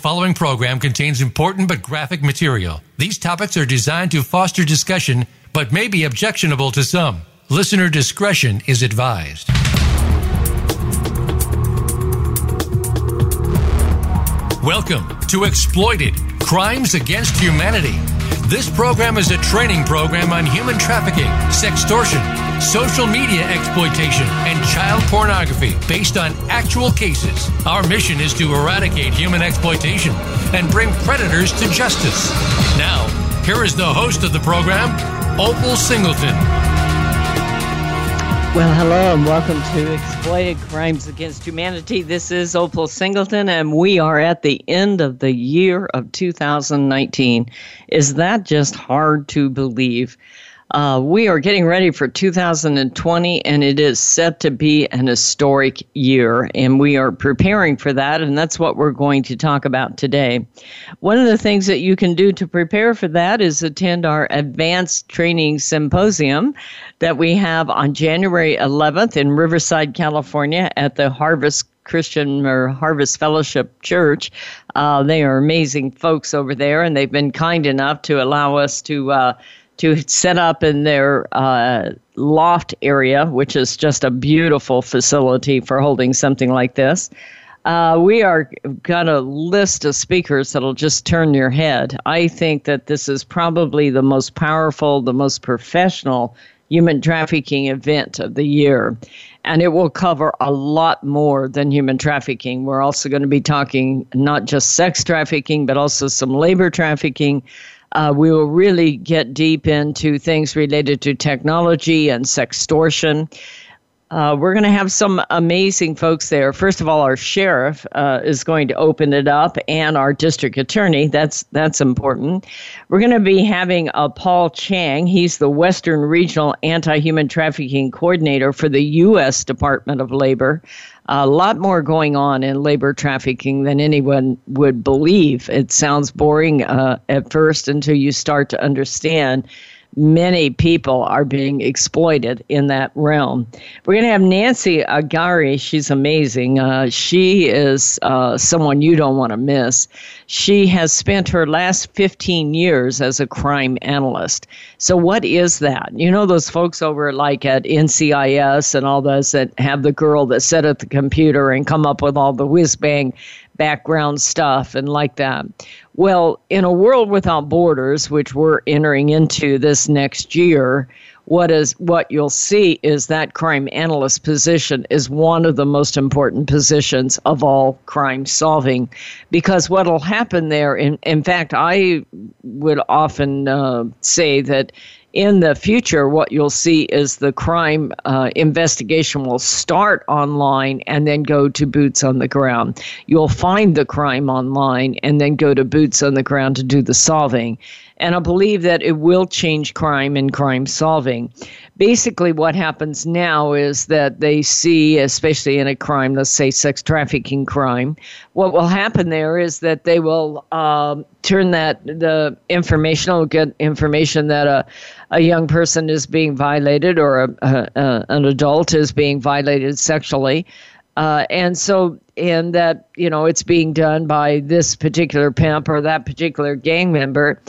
following program contains important but graphic material. These topics are designed to foster discussion but may be objectionable to some. Listener discretion is advised. Welcome to Exploited Crimes Against Humanity. This program is a training program on human trafficking, sextortion, social media exploitation, and child pornography based on actual cases. Our mission is to eradicate human exploitation and bring predators to justice. Now, here is the host of the program, Opal Singleton. Well, hello and welcome to Exploited Crimes Against Humanity. This is Opal Singleton, and we are at the end of the year of 2019. Is that just hard to believe? Uh, we are getting ready for 2020, and it is set to be an historic year, and we are preparing for that, and that's what we're going to talk about today. One of the things that you can do to prepare for that is attend our advanced training symposium that we have on January 11th in Riverside, California at the Harvest Christian or Harvest Fellowship Church. Uh, they are amazing folks over there, and they've been kind enough to allow us to uh, to set up in their uh, loft area, which is just a beautiful facility for holding something like this. Uh, we are got a list of speakers that'll just turn your head. I think that this is probably the most powerful, the most professional human trafficking event of the year. And it will cover a lot more than human trafficking. We're also going to be talking not just sex trafficking, but also some labor trafficking, uh, we will really get deep into things related to technology and sextortion. Uh, we're going to have some amazing folks there. First of all, our sheriff uh, is going to open it up, and our district attorney. That's that's important. We're going to be having uh, Paul Chang. He's the Western Regional Anti-Human Trafficking Coordinator for the U.S. Department of Labor a lot more going on in labor trafficking than anyone would believe. It sounds boring uh, at first until you start to understand many people are being exploited in that realm. We're going to have Nancy Agari. She's amazing. Uh, she is uh, someone you don't want to miss. She has spent her last 15 years as a crime analyst. So, what is that? You know, those folks over like at NCIS and all those that have the girl that sit at the computer and come up with all the whiz bang background stuff and like that. Well, in a world without borders, which we're entering into this next year, what is what you'll see is that crime analyst position is one of the most important positions of all crime solving. Because what'll happen there in in fact I would often uh, say that in the future, what you'll see is the crime uh, investigation will start online and then go to boots on the ground. You'll find the crime online and then go to boots on the ground to do the solving. And I believe that it will change crime and crime solving. Basically, what happens now is that they see, especially in a crime, let's say sex trafficking crime, what will happen there is that they will um, turn that, the information, will get information that a, a young person is being violated or a, a, a an adult is being violated sexually. Uh, and so, and that, you know, it's being done by this particular pimp or that particular gang member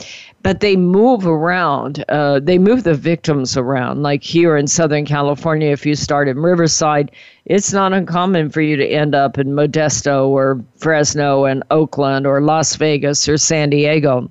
but they move around. Uh, they move the victims around. Like here in Southern California, if you start in Riverside, it's not uncommon for you to end up in Modesto or Fresno and Oakland or Las Vegas or San Diego.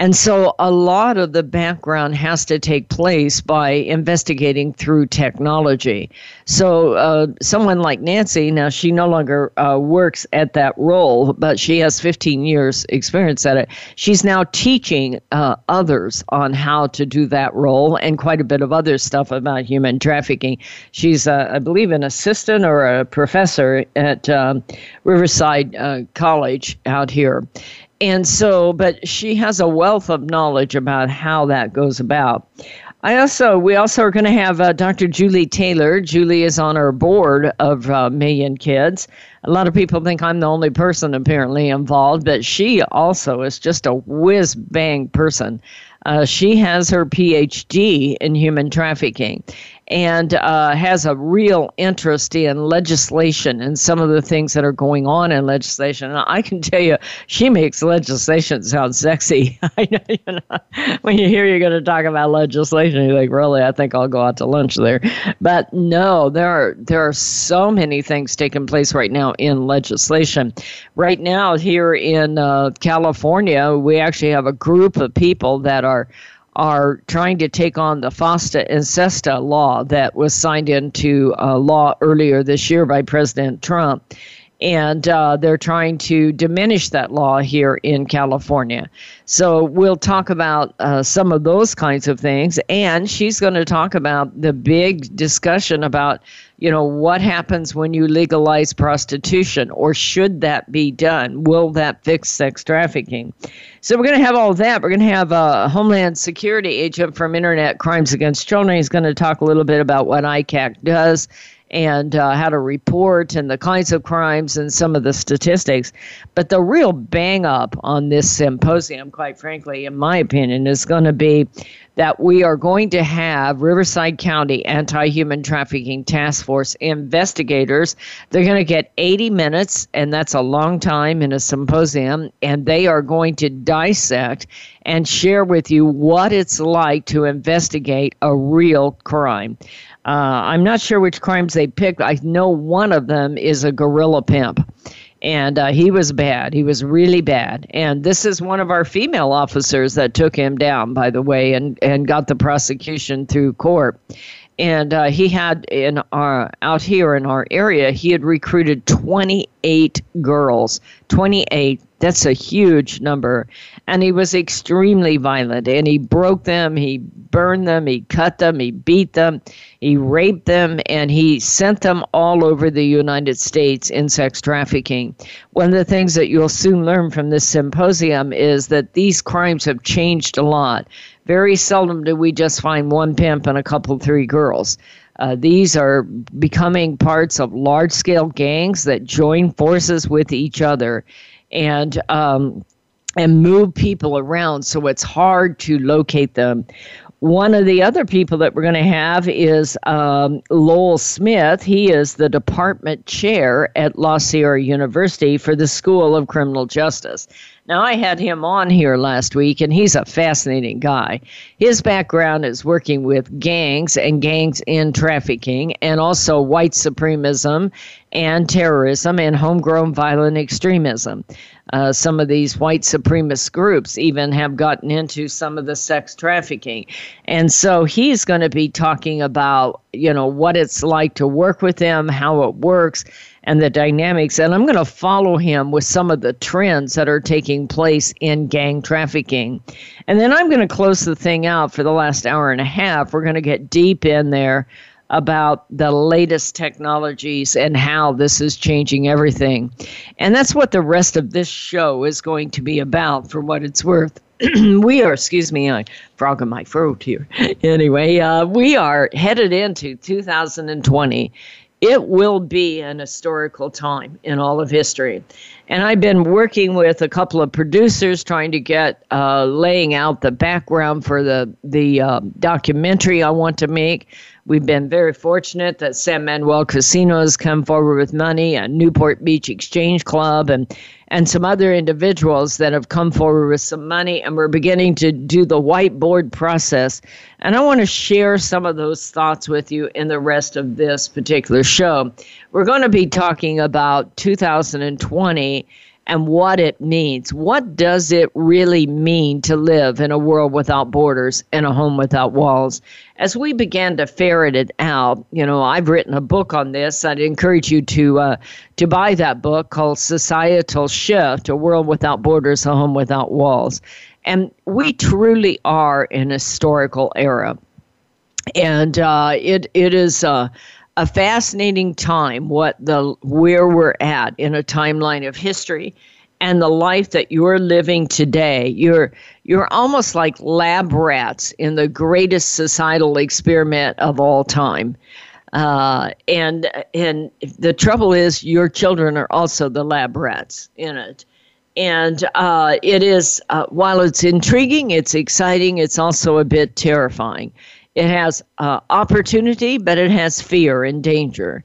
And so a lot of the background has to take place by investigating through technology. So uh, someone like Nancy, now she no longer uh, works at that role, but she has 15 years experience at it. She's now teaching uh, others on how to do that role and quite a bit of other stuff about human trafficking. She's, uh, I believe, an assistant or a professor at um, Riverside uh, College out here and so, but she has a wealth of knowledge about how that goes about. I also, we also are going to have uh, Dr. Julie Taylor. Julie is on our board of uh, Million Kids. A lot of people think I'm the only person apparently involved, but she also is just a whiz bang person. Uh, she has her PhD in human trafficking. And uh, has a real interest in legislation and some of the things that are going on in legislation. And I can tell you, she makes legislation sound sexy. I know, you know, when you hear you're going to talk about legislation, you're like, really? I think I'll go out to lunch there. But no, there are there are so many things taking place right now in legislation. Right now, here in uh, California, we actually have a group of people that are are trying to take on the FOSTA and SESTA law that was signed into uh, law earlier this year by President Trump. And uh, they're trying to diminish that law here in California. So we'll talk about uh, some of those kinds of things. And she's going to talk about the big discussion about you know, what happens when you legalize prostitution or should that be done? Will that fix sex trafficking? So we're going to have all that. We're going to have a Homeland Security agent from Internet Crimes Against Children. He's going to talk a little bit about what ICAC does and uh, how to report and the kinds of crimes and some of the statistics. But the real bang up on this symposium, quite frankly, in my opinion, is going to be that we are going to have Riverside County Anti Human Trafficking Task Force investigators. They're going to get 80 minutes, and that's a long time in a symposium, and they are going to dissect and share with you what it's like to investigate a real crime. Uh, I'm not sure which crimes they picked. I know one of them is a gorilla pimp and uh, he was bad. He was really bad. And this is one of our female officers that took him down, by the way, and and got the prosecution through court. And uh, he had in our out here in our area, he had recruited 28 girls, 28 that's a huge number. And he was extremely violent and he broke them, he burned them, he cut them, he beat them, he raped them, and he sent them all over the United States in sex trafficking. One of the things that you'll soon learn from this symposium is that these crimes have changed a lot. Very seldom do we just find one pimp and a couple, three girls. Uh, these are becoming parts of large scale gangs that join forces with each other and um, and move people around, so it's hard to locate them. One of the other people that we're going to have is um, Lowell Smith. He is the department chair at La Sierra University for the School of Criminal Justice. Now, I had him on here last week, and he's a fascinating guy. His background is working with gangs and gangs in trafficking, and also white supremacism and terrorism and homegrown violent extremism. Uh, some of these white supremacist groups even have gotten into some of the sex trafficking. And so he's going to be talking about, you know, what it's like to work with them, how it works, and the dynamics. And I'm going to follow him with some of the trends that are taking place in gang trafficking. And then I'm going to close the thing out for the last hour and a half. We're going to get deep in there about the latest technologies and how this is changing everything. And that's what the rest of this show is going to be about, for what it's worth. we are, excuse me, I frog in my throat here. anyway, uh, we are headed into 2020. It will be an historical time in all of history. And I've been working with a couple of producers trying to get uh, laying out the background for the the uh, documentary I want to make. We've been very fortunate that San Manuel Casino has come forward with money, and Newport Beach Exchange Club, and and some other individuals that have come forward with some money, and we're beginning to do the whiteboard process. And I want to share some of those thoughts with you in the rest of this particular show. We're going to be talking about 2020 and what it means. What does it really mean to live in a world without borders and a home without walls? As we began to ferret it out, you know, I've written a book on this. I'd encourage you to uh, to buy that book called Societal Shift: A World Without Borders, a Home Without Walls. And we truly are in historical era, and uh, it it is. Uh, a fascinating time what the where we're at in a timeline of history and the life that you're living today. You're you're almost like lab rats in the greatest societal experiment of all time. Uh, and and the trouble is your children are also the lab rats in it. And uh, it is uh, while it's intriguing it's exciting it's also a bit terrifying It has uh, opportunity, but it has fear and danger.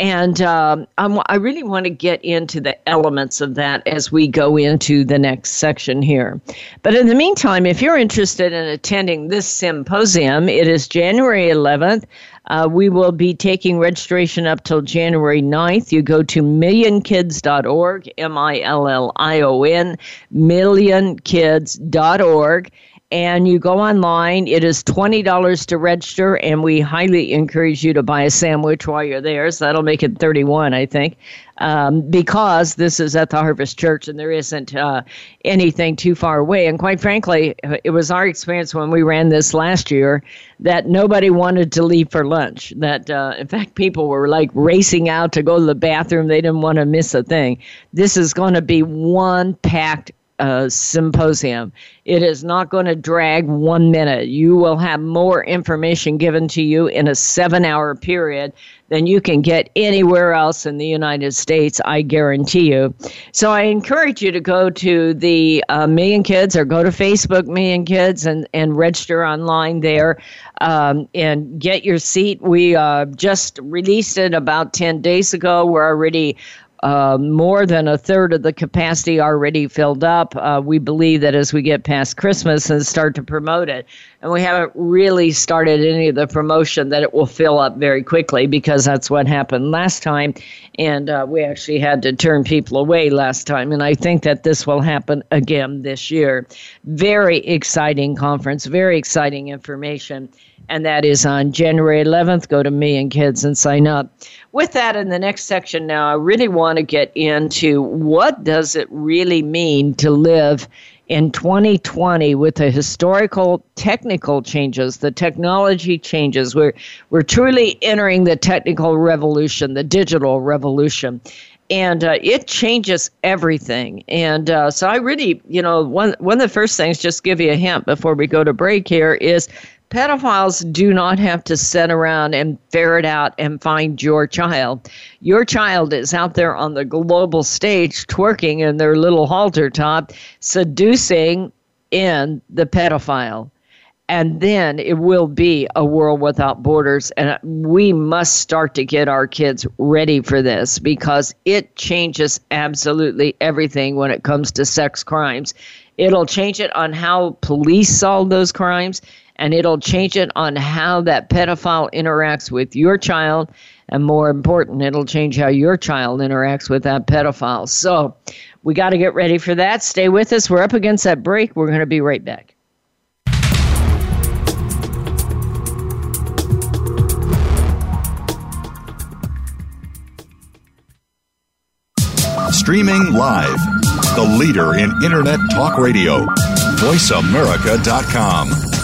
And um, i really want to get into the elements of that as we go into the next section here. But in the meantime, if you're interested in attending this symposium, it is January 11th. Uh, we will be taking registration up till January 9th. You go to millionkids.org, M I L L I O N, millionkids.org and you go online. It is $20 to register, and we highly encourage you to buy a sandwich while you're there. So that'll make it 31 I think, um, because this is at the Harvest Church and there isn't uh, anything too far away. And quite frankly, it was our experience when we ran this last year that nobody wanted to leave for lunch. That, uh, in fact, people were like racing out to go to the bathroom. They didn't want to miss a thing. This is going to be one packed uh, symposium. It is not going to drag one minute. You will have more information given to you in a seven hour period than you can get anywhere else in the United States, I guarantee you. So I encourage you to go to the uh, Million Kids or go to Facebook Million Kids and, and register online there um, and get your seat. We uh, just released it about 10 days ago. We're already uh, more than a third of the capacity already filled up. Uh, we believe that as we get past Christmas and start to promote it, and we haven't really started any of the promotion, that it will fill up very quickly because that's what happened last time. And uh, we actually had to turn people away last time. And I think that this will happen again this year. Very exciting conference, very exciting information and that is on January 11th. Go to Million Kids and sign up. With that, in the next section now, I really want to get into what does it really mean to live in 2020 with the historical technical changes, the technology changes. We're, we're truly entering the technical revolution, the digital revolution and uh, it changes everything. And uh, so I really, you know, one one of the first things, just give you a hint before we go to break here, is pedophiles do not have to sit around and ferret out and find your child. Your child is out there on the global stage twerking in their little halter top, seducing in the pedophile. And then it will be a world without borders. And we must start to get our kids ready for this because it changes absolutely everything when it comes to sex crimes. It'll change it on how police solve those crimes and it'll change it on how that pedophile interacts with your child. And more important, it'll change how your child interacts with that pedophile. So we got to get ready for that. Stay with us. We're up against that break. We're going to be right back. Streaming live, the leader in Internet Talk Radio, VoiceAmerica.com.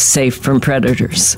safe from predators.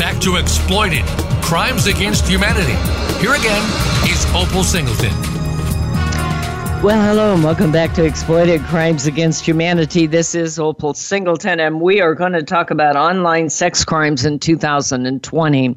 back to Exploited crimes against humanity. Here again is Opal Singleton. Well, hello, and welcome back to Exploited Crimes Against Humanity. This is Opal Singleton, and we are going to talk about online sex crimes in 2020.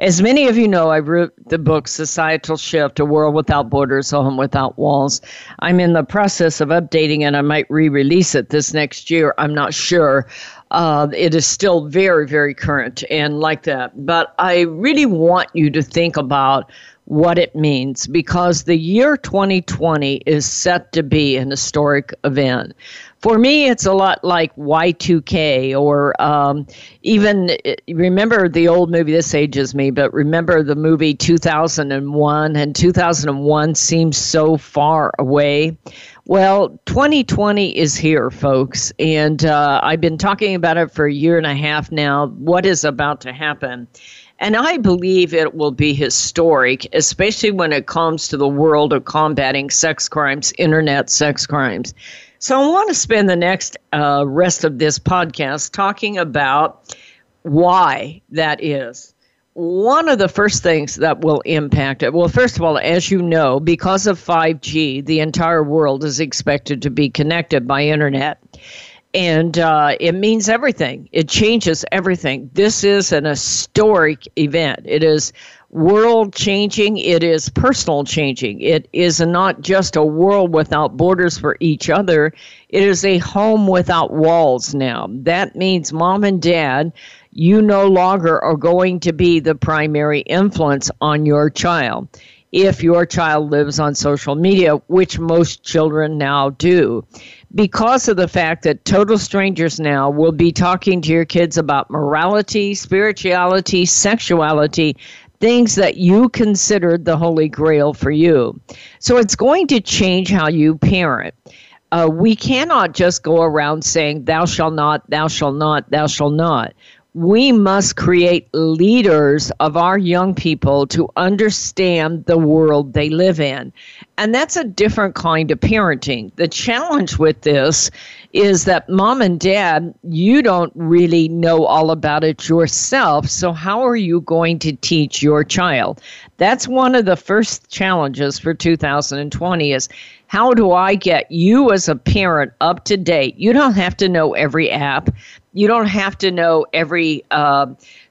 As many of you know, I wrote the book Societal Shift A World Without Borders, A Home Without Walls. I'm in the process of updating it. I might re release it this next year. I'm not sure uh, it is still very, very current and like that. But I really want you to think about what it means because the year 2020 is set to be an historic event. For me, it's a lot like Y2K or um, even remember the old movie, this ages me, but remember the movie 2001, and 2001 seems so far away. Well, 2020 is here, folks, and uh, I've been talking about it for a year and a half now. What is about to happen? And I believe it will be historic, especially when it comes to the world of combating sex crimes, internet sex crimes. So I want to spend the next uh, rest of this podcast talking about why that is one of the first things that will impact it, well, first of all, as you know, because of 5G, the entire world is expected to be connected by internet. And uh, it means everything. It changes everything. This is an historic event. It is world changing. It is personal changing. It is not just a world without borders for each other. It is a home without walls now. That means mom and dad you no longer are going to be the primary influence on your child if your child lives on social media, which most children now do. Because of the fact that total strangers now will be talking to your kids about morality, spirituality, sexuality, things that you considered the holy grail for you. So it's going to change how you parent. Uh, we cannot just go around saying, Thou shalt not, thou shalt not, thou shalt not we must create leaders of our young people to understand the world they live in. And that's a different kind of parenting. The challenge with this is that mom and dad, you don't really know all about it yourself. So, how are you going to teach your child? That's one of the first challenges for 2020 is how do I get you as a parent up to date? You don't have to know every app, you don't have to know every uh,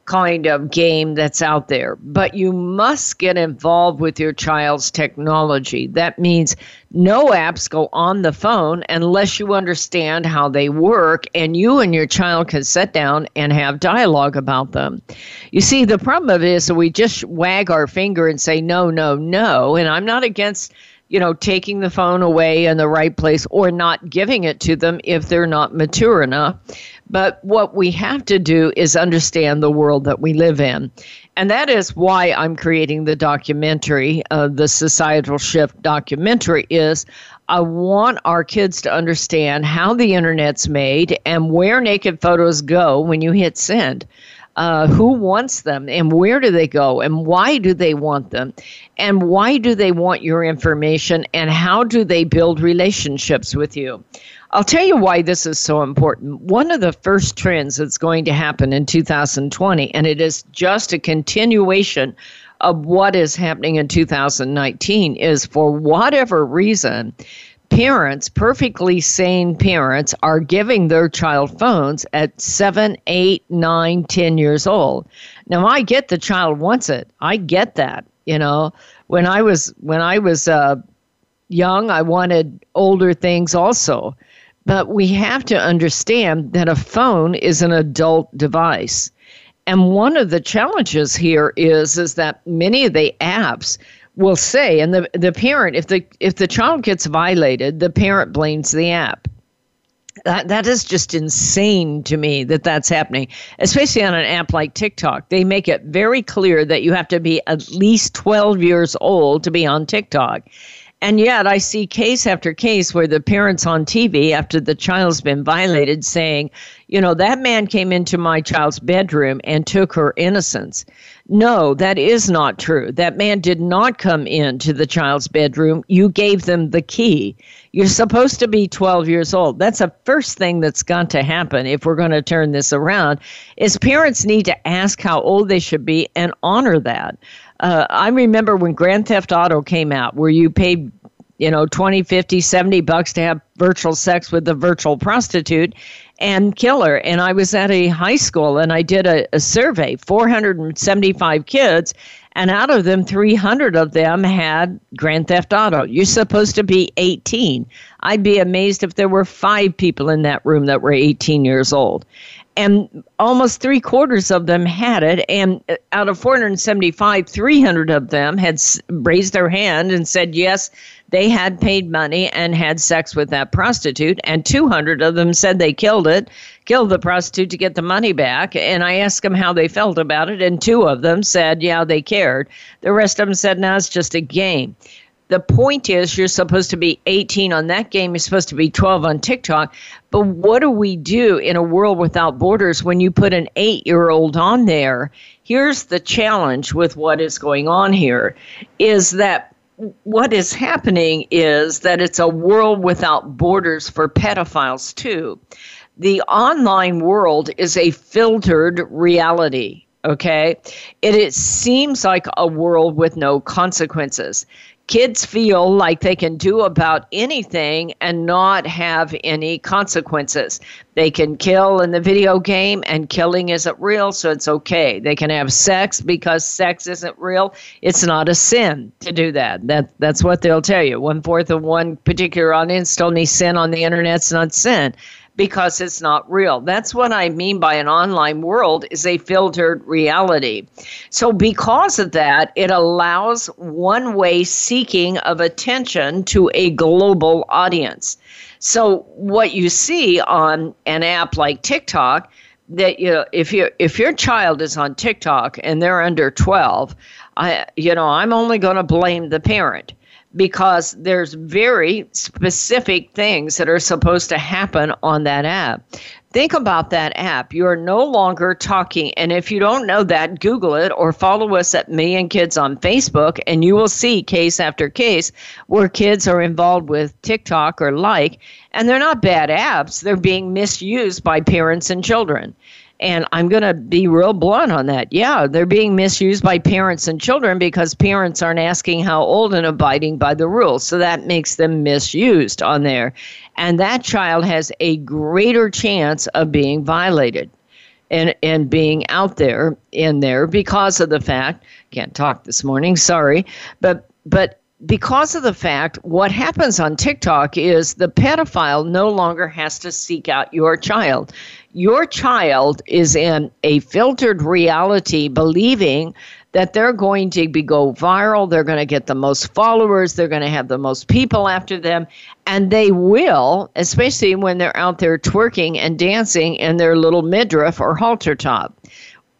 kind of game that's out there. But you must get involved with your child's technology. That means no apps go on the phone unless you understand how they work and you and your child can sit down and have dialogue about them. You see, the problem of it is that we just wag our finger and say no, no, no. And I'm not against you know, taking the phone away in the right place or not giving it to them if they're not mature enough. But what we have to do is understand the world that we live in. And that is why I'm creating the documentary, uh, the Societal Shift documentary, is I want our kids to understand how the internet's made and where naked photos go when you hit send uh, who wants them and where do they go and why do they want them and why do they want your information and how do they build relationships with you. I'll tell you why this is so important. One of the first trends that's going to happen in 2020, and it is just a continuation of what is happening in 2019, is for whatever reason, parents, perfectly sane parents, are giving their child phones at seven, eight, nine, ten years old. Now, I get the child wants it. I get that. You know, when I was when I was uh, young, I wanted older things also. But we have to understand that a phone is an adult device. And one of the challenges here is is that many of the apps will say and the the parent if the if the child gets violated the parent blames the app that, that is just insane to me that that's happening, especially on an app like TikTok. They make it very clear that you have to be at least 12 years old to be on TikTok. And yet, I see case after case where the parents on TV, after the child's been violated, saying, you know, that man came into my child's bedroom and took her innocence. No, that is not true. That man did not come into the child's bedroom. You gave them the key. You're supposed to be 12 years old. That's the first thing that's got to happen if we're going to turn this around is parents need to ask how old they should be and honor that. Uh, I remember when Grand Theft Auto came out, where you paid, you know, 20, 50, 70 bucks to have virtual sex with a virtual prostitute and kill her. And I was at a high school and I did a, a survey 475 kids, and out of them, 300 of them had Grand Theft Auto. You're supposed to be 18. I'd be amazed if there were five people in that room that were 18 years old and almost three quarters of them had it. And uh, out of 475, 300 of them had raised their hand and said yes, they had paid money and had sex with that prostitute. And 200 of them said they killed it, killed the prostitute to get the money back. And I asked them how they felt about it, and two of them said, yeah, they cared. The rest of them said, no, it's just a game. The point is, you're supposed to be 18 on that game. You're supposed to be 12 on TikTok. But what do we do in a world without borders when you put an eight year old on there? Here's the challenge with what is going on here is that what is happening is that it's a world without borders for pedophiles, too. The online world is a filtered reality okay it, it seems like a world with no consequences kids feel like they can do about anything and not have any consequences. They can kill in the video game and killing isn't real, so it's okay. They can have sex because sex isn't real. It's not a sin to do that. That that's what they'll tell you. One fourth of one particular audience told me sin on the internet's not sin because it's not real. That's what I mean by an online world is a filtered reality. So because of that, it allows one-way seeking of attention to a global audience. So what you see on an app like TikTok that you know, if you if your child is on TikTok and they're under 12, I you know, I'm only going to blame the parent because there's very specific things that are supposed to happen on that app. Think about that app. You are no longer talking. And if you don't know that, Google it or follow us at Million Kids on Facebook, and you will see case after case where kids are involved with TikTok or like. And they're not bad apps, they're being misused by parents and children. And I'm going to be real blunt on that. Yeah, they're being misused by parents and children because parents aren't asking how old and abiding by the rules. So that makes them misused on there. And that child has a greater chance of being violated. and and being out there in there because of the fact can't talk this morning sorry but but because of the fact what happens on TikTok is the pedophile no longer has to seek out your child your child is in a filtered reality believing that they're going to be go viral they're going to get the most followers they're going to have the most people after them and they will especially when they're out there twerking and dancing in their little midriff or halter top.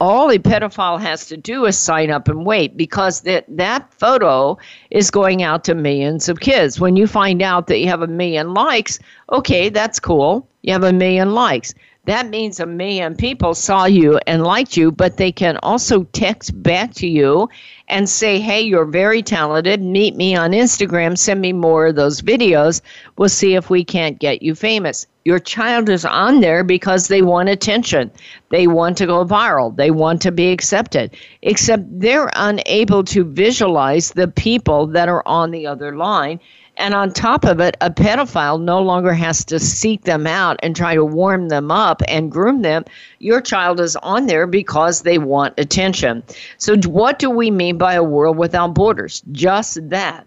All a pedophile has to do is sign up and wait because that that photo is going out to millions of kids. When you find out that you have a million likes okay that's cool. You have a million likes that means a million people saw you and liked you, but they can also text back to you and say, hey, you're very talented. Meet me on Instagram. Send me more of those videos. We'll see if we can't get you famous. Your child is on there because they want attention. They want to go viral. They want to be accepted, except they're unable to visualize the people that are on the other line and on top of it, a pedophile no longer has to seek them out and try to warm them up and groom them. Your child is on there because they want attention. So, what do we mean by a world without borders? Just that.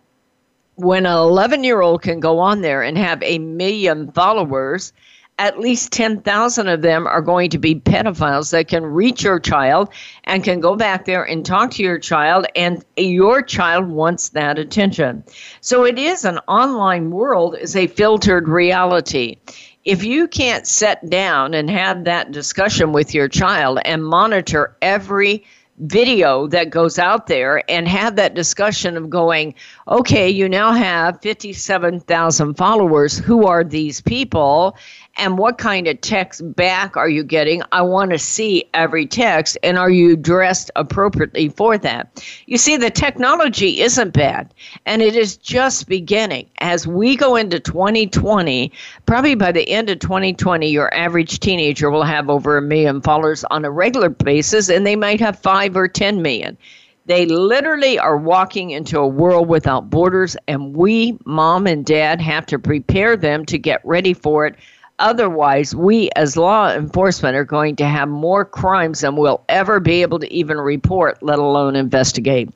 When an 11 year old can go on there and have a million followers at least 10,000 of them are going to be pedophiles that can reach your child and can go back there and talk to your child, and your child wants that attention. So it is an online world, is a filtered reality. If you can't sit down and have that discussion with your child and monitor every video that goes out there and have that discussion of going, okay, you now have 57,000 followers. Who are these people? And what kind of text back are you getting? I want to see every text, and are you dressed appropriately for that? You see, the technology isn't bad, and it is just beginning. As we go into 2020, probably by the end of 2020, your average teenager will have over a million followers on a regular basis, and they might have five or 10 million. They literally are walking into a world without borders, and we, mom and dad, have to prepare them to get ready for it Otherwise, we as law enforcement are going to have more crimes than we'll ever be able to even report, let alone investigate.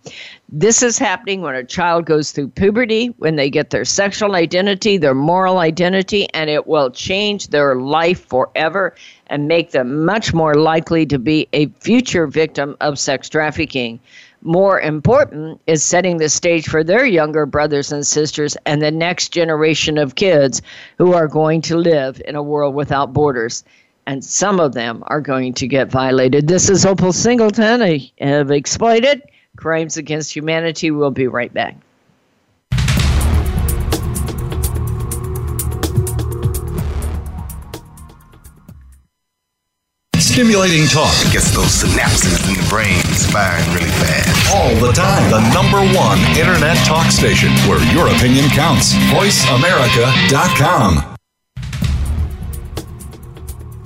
This is happening when a child goes through puberty, when they get their sexual identity, their moral identity, and it will change their life forever and make them much more likely to be a future victim of sex trafficking more important is setting the stage for their younger brothers and sisters and the next generation of kids who are going to live in a world without borders. And some of them are going to get violated. This is Opal Singleton. I have exploited crimes against humanity. We'll be right back. Stimulating talk. Gets those synapses in the brain firing really fast. All the time. The number one internet talk station where your opinion counts. VoiceAmerica.com.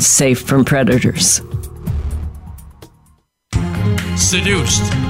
safe from predators. Seduced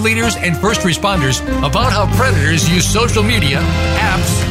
leaders, and first responders about how predators use social media, apps,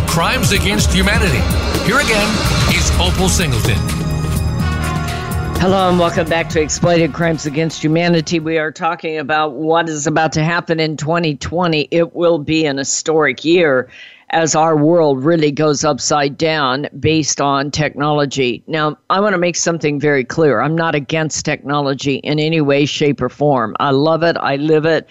Crimes Against Humanity. Here again is Opal Singleton. Hello and welcome back to Exploited Crimes Against Humanity. We are talking about what is about to happen in 2020. It will be an historic year as our world really goes upside down based on technology. Now, I want to make something very clear. I'm not against technology in any way, shape, or form. I love it, I live it,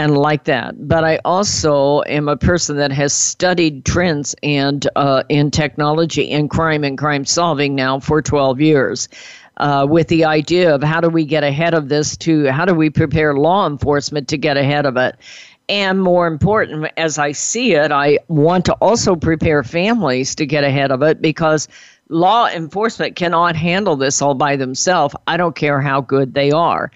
and like that. But I also am a person that has studied trends and uh, in technology and crime and crime solving now for 12 years. Uh, with the idea of how do we get ahead of this to how do we prepare law enforcement to get ahead of it and more important, as I see it, I want to also prepare families to get ahead of it because law enforcement cannot handle this all by themselves. I don't care how good they are.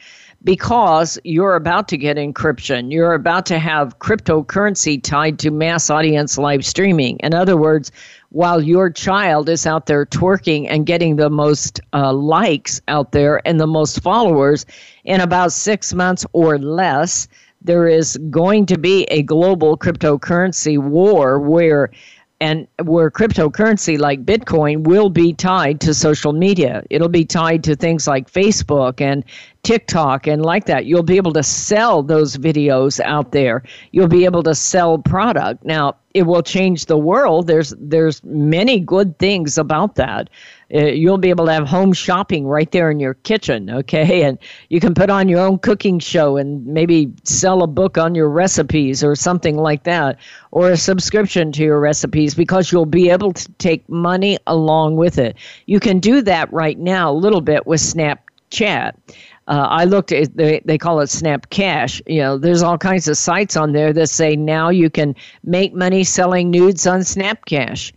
Because you're about to get encryption. You're about to have cryptocurrency tied to mass audience live streaming. In other words, while your child is out there twerking and getting the most uh, likes out there and the most followers in about six months or less, there is going to be a global cryptocurrency war where and where cryptocurrency like Bitcoin will be tied to social media. It'll be tied to things like Facebook and TikTok and like that. You'll be able to sell those videos out there. You'll be able to sell product. Now, it will change the world. There's there's many good things about that. Uh, you'll be able to have home shopping right there in your kitchen, okay? And you can put on your own cooking show and maybe sell a book on your recipes or something like that, or a subscription to your recipes because you'll be able to take money along with it. You can do that right now a little bit with Snapchat. Uh, I looked at they they call it Snap Cash. You know, there's all kinds of sites on there that say now you can make money selling nudes on Snap Cash.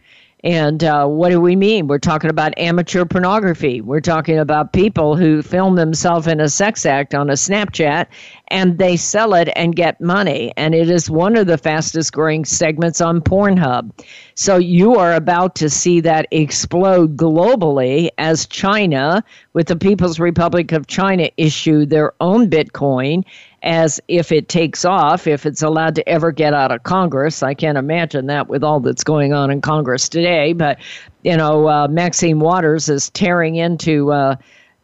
And uh, what do we mean? We're talking about amateur pornography. We're talking about people who film themselves in a sex act on a Snapchat and they sell it and get money. And it is one of the fastest growing segments on Pornhub. So you are about to see that explode globally as China, with the People's Republic of China, issue their own Bitcoin as if it takes off, if it's allowed to ever get out of Congress. I can't imagine that with all that's going on in Congress today. But, you know, uh, Maxine Waters is tearing into. Uh,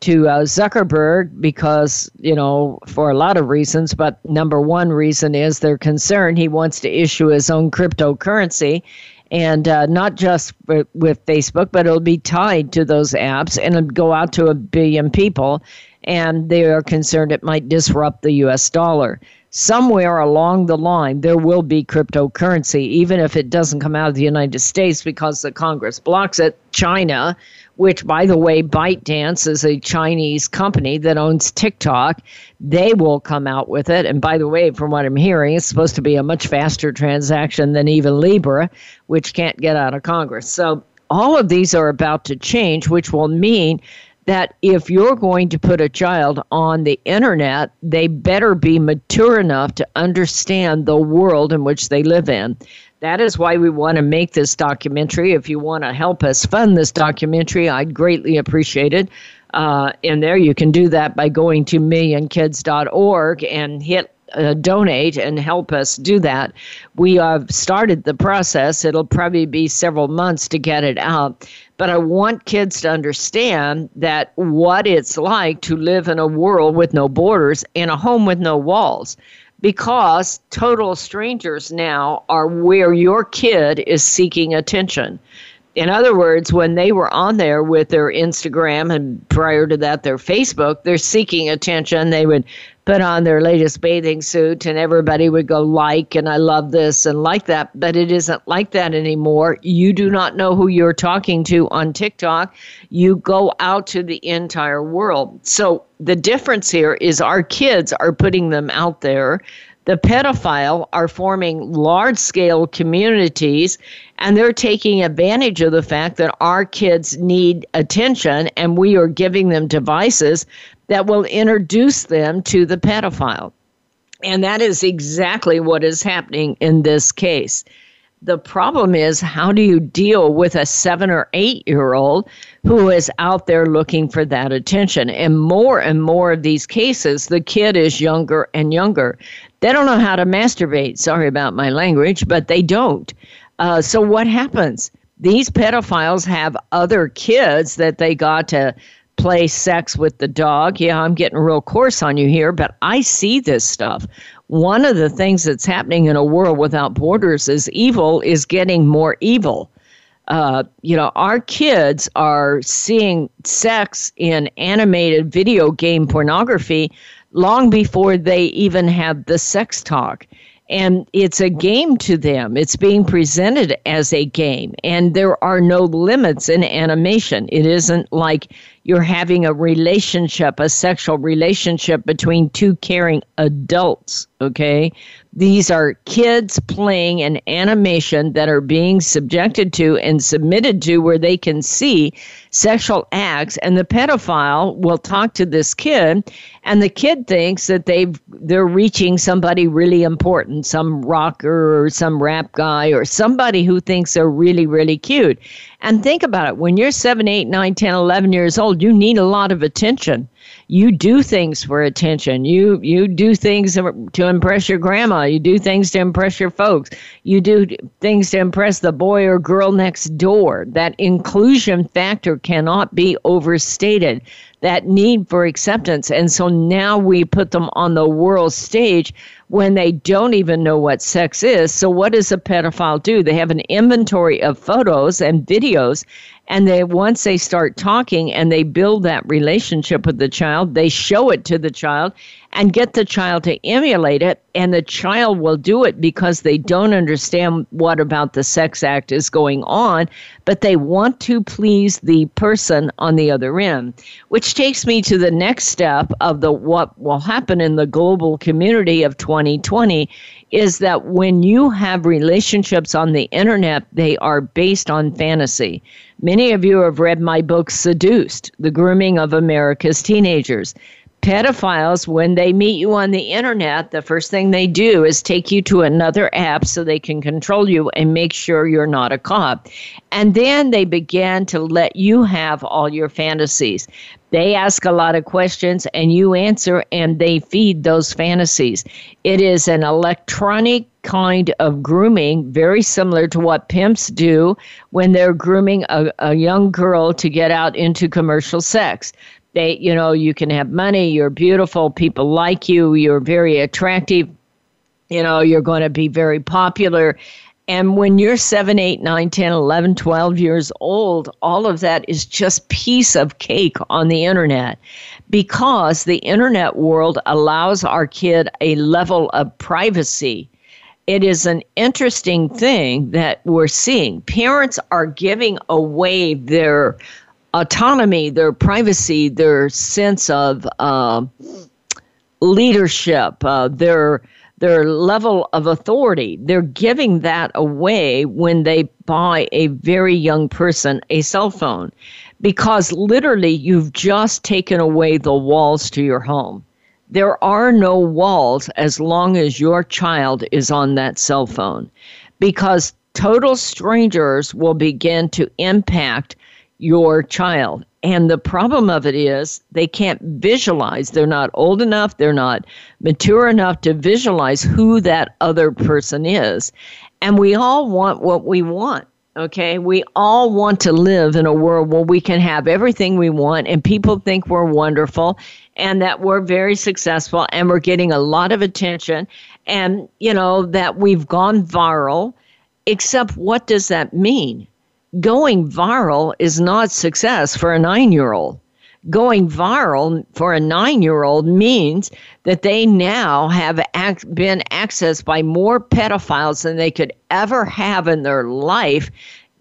to uh, Zuckerberg because, you know, for a lot of reasons, but number one reason is they're concerned he wants to issue his own cryptocurrency and uh, not just with Facebook, but it'll be tied to those apps and it'll go out to a billion people and they are concerned it might disrupt the US dollar. Somewhere along the line, there will be cryptocurrency, even if it doesn't come out of the United States because the Congress blocks it. China, which, by the way, ByteDance is a Chinese company that owns TikTok, they will come out with it. And by the way, from what I'm hearing, it's supposed to be a much faster transaction than even Libra, which can't get out of Congress. So all of these are about to change, which will mean that if you're going to put a child on the internet, they better be mature enough to understand the world in which they live in. That is why we want to make this documentary. If you want to help us fund this documentary, I'd greatly appreciate it. Uh, in there, you can do that by going to millionkids.org and hit uh, donate and help us do that. We have started the process. It'll probably be several months to get it out. But I want kids to understand that what it's like to live in a world with no borders and a home with no walls. Because total strangers now are where your kid is seeking attention in other words, when they were on there with their Instagram and prior to that their Facebook, they're seeking attention. They would put on their latest bathing suit and everybody would go like and I love this and like that. But it isn't like that anymore. You do not know who you're talking to on TikTok. You go out to the entire world. So the difference here is our kids are putting them out there the pedophile are forming large scale communities and they're taking advantage of the fact that our kids need attention and we are giving them devices that will introduce them to the pedophile. And that is exactly what is happening in this case. The problem is, how do you deal with a seven or eight year old who is out there looking for that attention? And more and more of these cases, the kid is younger and younger. They don't know how to masturbate. Sorry about my language, but they don't. Uh, so what happens? These pedophiles have other kids that they got to play sex with the dog. Yeah, I'm getting real coarse on you here, but I see this stuff. One of the things that's happening in a world without borders is evil is getting more evil. Uh, you know, our kids are seeing sex in animated video game pornography long before they even have the sex talk. And it's a game to them. It's being presented as a game. And there are no limits in animation. It isn't like you're having a relationship, a sexual relationship between two caring adults, okay? These are kids playing an animation that are being subjected to and submitted to where they can see sexual acts. And the pedophile will talk to this kid and the kid thinks that they've they're reaching somebody really important, some rocker or some rap guy or somebody who thinks they're really really cute. And think about it, when you're 7, 8, 9, 10, 11 years old, you need a lot of attention you do things for attention. You you do things to impress your grandma. You do things to impress your folks. You do things to impress the boy or girl next door. That inclusion factor cannot be overstated. That need for acceptance. And so now we put them on the world stage when they don't even know what sex is. So, what does a pedophile do? They have an inventory of photos and videos, and they once they start talking and they build that relationship with the child, they show it to the child, and get the child to emulate it. And the child will do it because they don't understand what about the sex act is going on, but they want to please the person on the other end. Which takes me to the next step of the what will happen in the global community of 2020 is that when you have relationships on the internet, they are based on fantasy. Many of you have read my book, Seduced The Grooming of America's Teenagers pedophiles, when they meet you on the internet, the first thing they do is take you to another app so they can control you and make sure you're not a cop. And then they begin to let you have all your fantasies. They ask a lot of questions and you answer, and they feed those fantasies. It is an electronic kind of grooming, very similar to what pimps do when they're grooming a, a young girl to get out into commercial sex they you know you can have money you're beautiful people like you you're very attractive you know you're going to be very popular and when you're 7 8 9 10 11 12 years old all of that is just piece of cake on the internet because the internet world allows our kid a level of privacy it is an interesting thing that we're seeing. Parents are giving away their autonomy, their privacy, their sense of uh, leadership, uh, their their level of authority. They're giving that away when they buy a very young person a cell phone because literally you've just taken away the walls to your home. There are no walls as long as your child is on that cell phone because total strangers will begin to impact your child. And the problem of it is they can't visualize. They're not old enough, they're not mature enough to visualize who that other person is. And we all want what we want. Okay, we all want to live in a world where we can have everything we want and people think we're wonderful and that we're very successful and we're getting a lot of attention and, you know, that we've gone viral. Except, what does that mean? Going viral is not success for a nine year old going viral for a nine year old means that they now have ac- been accessed by more pedophiles than they could ever have in their life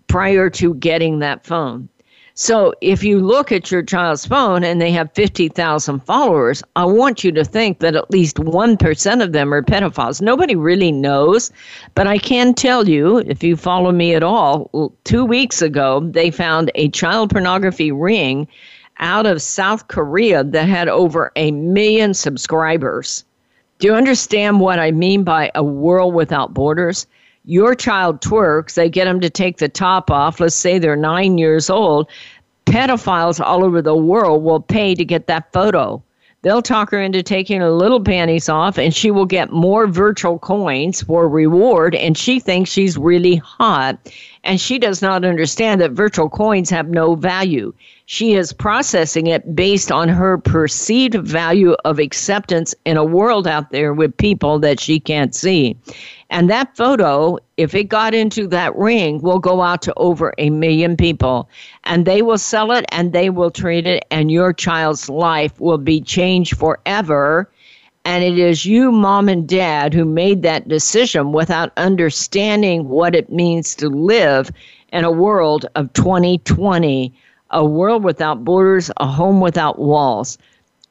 prior to getting that phone. So if you look at your child's phone and they have 50,000 followers, I want you to think that at least 1% of them are pedophiles. Nobody really knows, but I can tell you, if you follow me at all, two weeks ago, they found a child pornography ring out of South Korea that had over a million subscribers. Do you understand what I mean by a world without borders? Your child twerks, they get them to take the top off. Let's say they're nine years old. Pedophiles all over the world will pay to get that photo. They'll talk her into taking her little panties off, and she will get more virtual coins for reward. And she thinks she's really hot. And she does not understand that virtual coins have no value. She is processing it based on her perceived value of acceptance in a world out there with people that she can't see. And that photo, if it got into that ring, will go out to over a million people. And they will sell it and they will trade it, and your child's life will be changed forever. And it is you, mom and dad, who made that decision without understanding what it means to live in a world of 2020 a world without borders, a home without walls.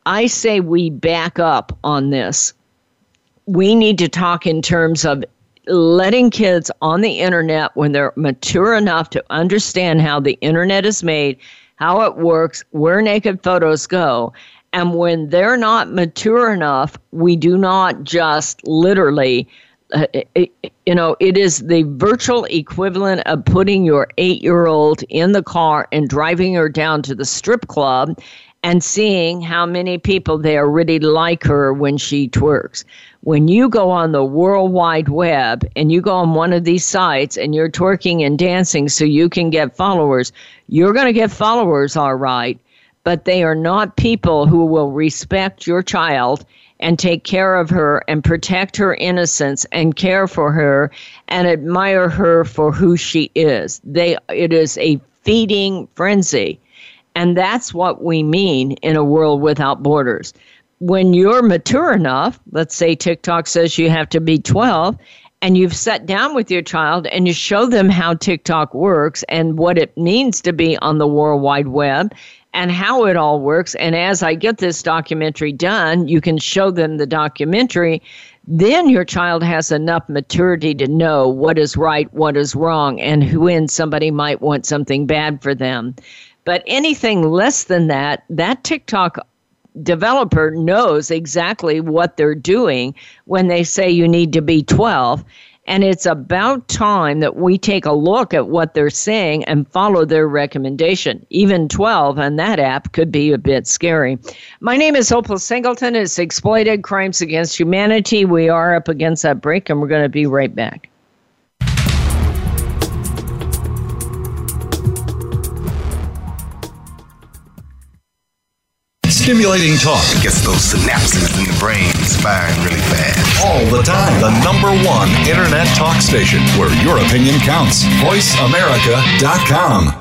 I say we back up on this. We need to talk in terms of letting kids on the internet when they're mature enough to understand how the internet is made, how it works, where naked photos go. And when they're not mature enough, we do not just literally uh, you know, it is the virtual equivalent of putting your eight year old in the car and driving her down to the strip club and seeing how many people there really like her when she twerks. When you go on the World Wide Web and you go on one of these sites and you're twerking and dancing so you can get followers, you're going to get followers, all right, but they are not people who will respect your child and take care of her and protect her innocence and care for her and admire her for who she is. They it is a feeding frenzy. And that's what we mean in a world without borders. When you're mature enough, let's say TikTok says you have to be 12, and you've sat down with your child and you show them how TikTok works and what it means to be on the World Wide Web and how it all works. And as I get this documentary done, you can show them the documentary. Then your child has enough maturity to know what is right, what is wrong, and when somebody might want something bad for them. But anything less than that, that TikTok developer knows exactly what they're doing when they say you need to be 12 and it's about time that we take a look at what they're saying and follow their recommendation. Even 12 on that app could be a bit scary. My name is Opal Singleton. It's Exploited Crimes Against Humanity. We are up against that break, and we're going to be right back. Stimulating talk. Gets those synapses in the brain firing really fast. All the time. The number one internet talk station where your opinion counts. VoiceAmerica.com.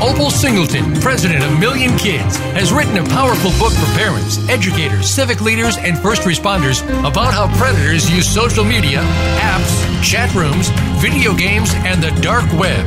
Opal Singleton, president of Million Kids, has written a powerful book for parents, educators, civic leaders, and first responders about how predators use social media, apps, chat rooms, video games, and the dark web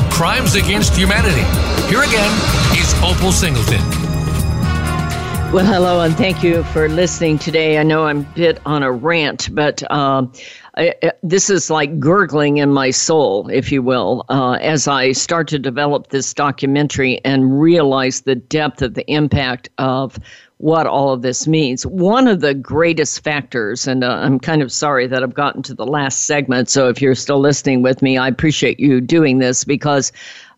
Crimes Against Humanity. Here again is Opal Singleton. Well, hello, and thank you for listening today. I know I'm a bit on a rant, but um, I, this is like gurgling in my soul, if you will, uh, as I start to develop this documentary and realize the depth of the impact of what all of this means. One of the greatest factors, and uh, I'm kind of sorry that I've gotten to the last segment, so if you're still listening with me, I appreciate you doing this because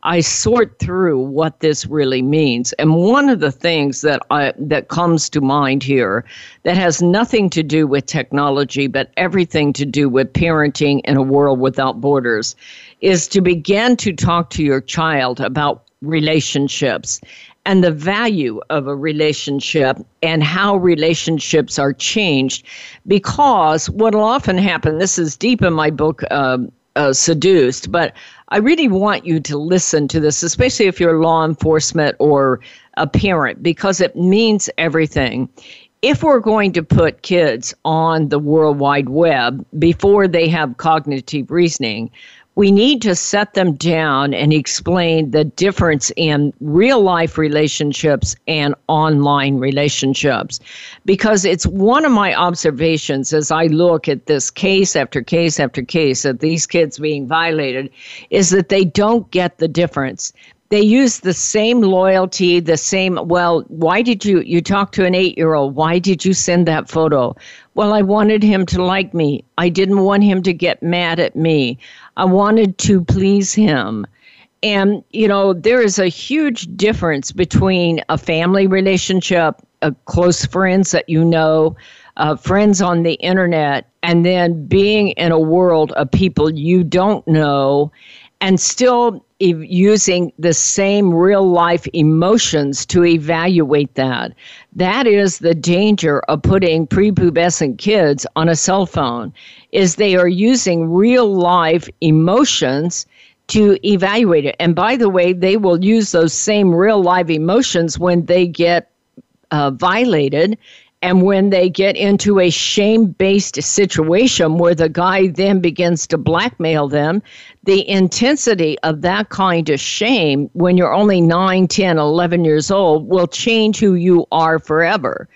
I sort through what this really means. And one of the things that I that comes to mind here that has nothing to do with technology but everything to do with parenting in a world without borders is to begin to talk to your child about relationships and the value of a relationship and how relationships are changed because what will often happen this is deep in my book uh, uh, seduced but I really want you to listen to this, especially if you're law enforcement or a parent, because it means everything. If we're going to put kids on the World Wide Web before they have cognitive reasoning, we need to set them down and explain the difference in real life relationships and online relationships. Because it's one of my observations as I look at this case after case after case of these kids being violated is that they don't get the difference they use the same loyalty, the same, well, why did you, you talk to an eight year old, why did you send that photo? Well, I wanted him to like me. I didn't want him to get mad at me. I wanted to please him. And, you know, there is a huge difference between a family relationship, a close friends that you know, uh, friends on the internet, and then being in a world of people you don't know and still using the same real life emotions to evaluate that. That is the danger of putting prepubescent kids on a cell phone is they are using real life emotions to evaluate it. And by the way, they will use those same real live emotions when they get uh, violated and when they get into a shame based situation where the guy then begins to blackmail them, the intensity of that kind of shame when you're only 9, 10, 11 years old will change who you are forever.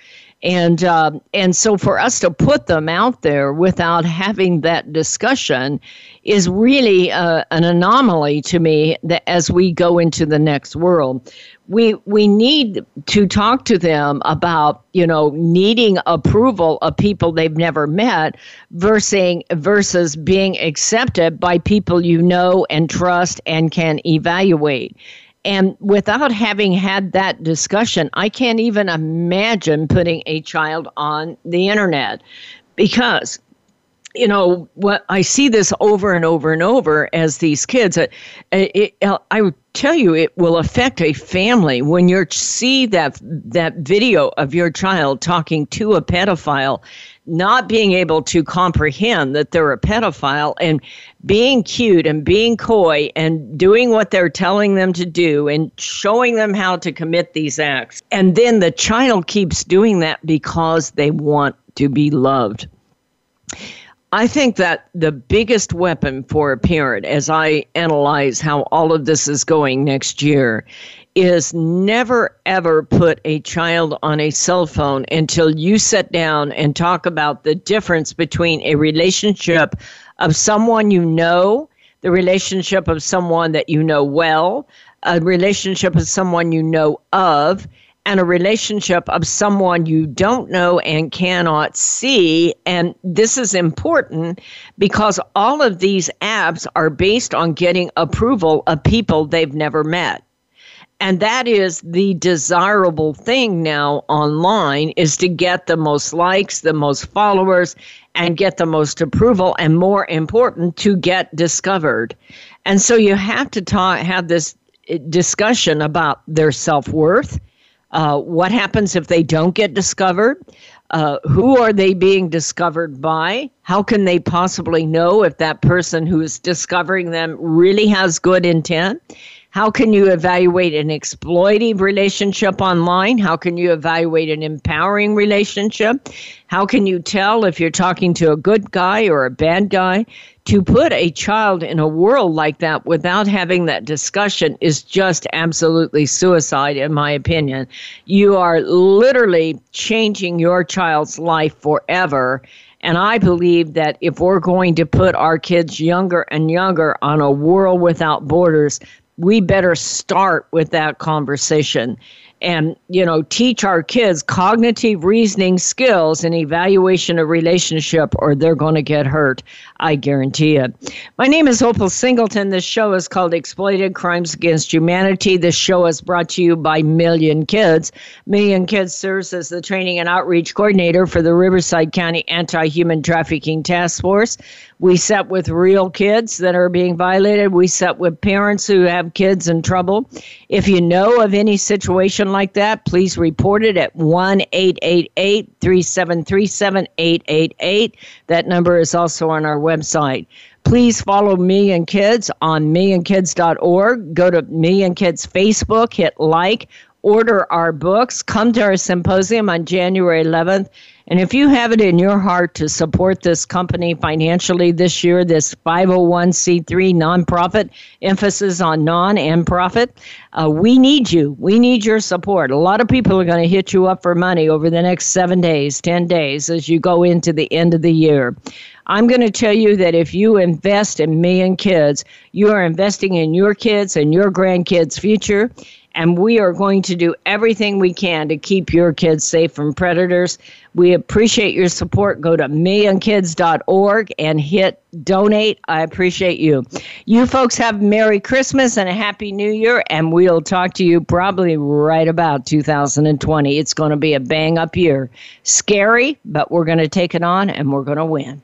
And uh, and so for us to put them out there without having that discussion is really uh, an anomaly to me that as we go into the next world. We we need to talk to them about you know needing approval of people they've never met versus versus being accepted by people you know and trust and can evaluate. And without having had that discussion i can't even imagine putting a child on the internet because you know what I see this over and over and over as these kids. Uh, it, it, I would tell you it will affect a family when you see that that video of your child talking to a pedophile, not being able to comprehend that they're a pedophile and being cute and being coy and doing what they're telling them to do and showing them how to commit these acts. And then the child keeps doing that because they want to be loved I think that the biggest weapon for a parent, as I analyze how all of this is going next year, is never ever put a child on a cell phone until you sit down and talk about the difference between a relationship of someone you know, the relationship of someone that you know well, a relationship of someone you know of, and a relationship of someone you don't know and cannot see. And this is important because all of these apps are based on getting approval of people they've never met. And that is the desirable thing now online is to get the most likes, the most followers, and get the most approval, and more important, to get discovered. And so you have to talk, have this eh, discussion about their self worth uh, what happens if they don't get discovered? Uh, who are they being discovered by? How can they possibly know if that person who is discovering them really has good intent? How can you evaluate an exploitive relationship online? How can you evaluate an empowering relationship? How can you tell if you're talking to a good guy or a bad guy? To put a child in a world like that without having that discussion is just absolutely suicide, in my opinion. You are literally changing your child's life forever. And I believe that if we're going to put our kids younger and younger on a world without borders, we better start with that conversation and you know teach our kids cognitive reasoning skills and evaluation of relationship or they're going to get hurt i guarantee it my name is opal singleton this show is called exploited crimes against humanity this show is brought to you by million kids million kids serves as the training and outreach coordinator for the riverside county anti-human trafficking task force we set with real kids that are being violated. We set with parents who have kids in trouble. If you know of any situation like that, please report it at 1 888 3737 888. That number is also on our website. Please follow Million Kids on millionkids.org. Go to Million Kids Facebook, hit like order our books. Come to our symposium on January 11th. And if you have it in your heart to support this company financially this year, this 501c3 nonprofit, emphasis on non and profit, uh, we need you. We need your support. A lot of people are going to hit you up for money over the next seven days, 10 days as you go into the end of the year. I'm going to tell you that if you invest in million kids, you are investing in your kids and your grandkids' future and we are going to do everything we can to keep your kids safe from predators. We appreciate your support. Go to millionkids.org and hit donate. I appreciate you. You folks have Merry Christmas and a Happy New Year, and we'll talk to you probably right about 2020. It's going to be a bang up year. Scary, but we're going to take it on and we're going to win.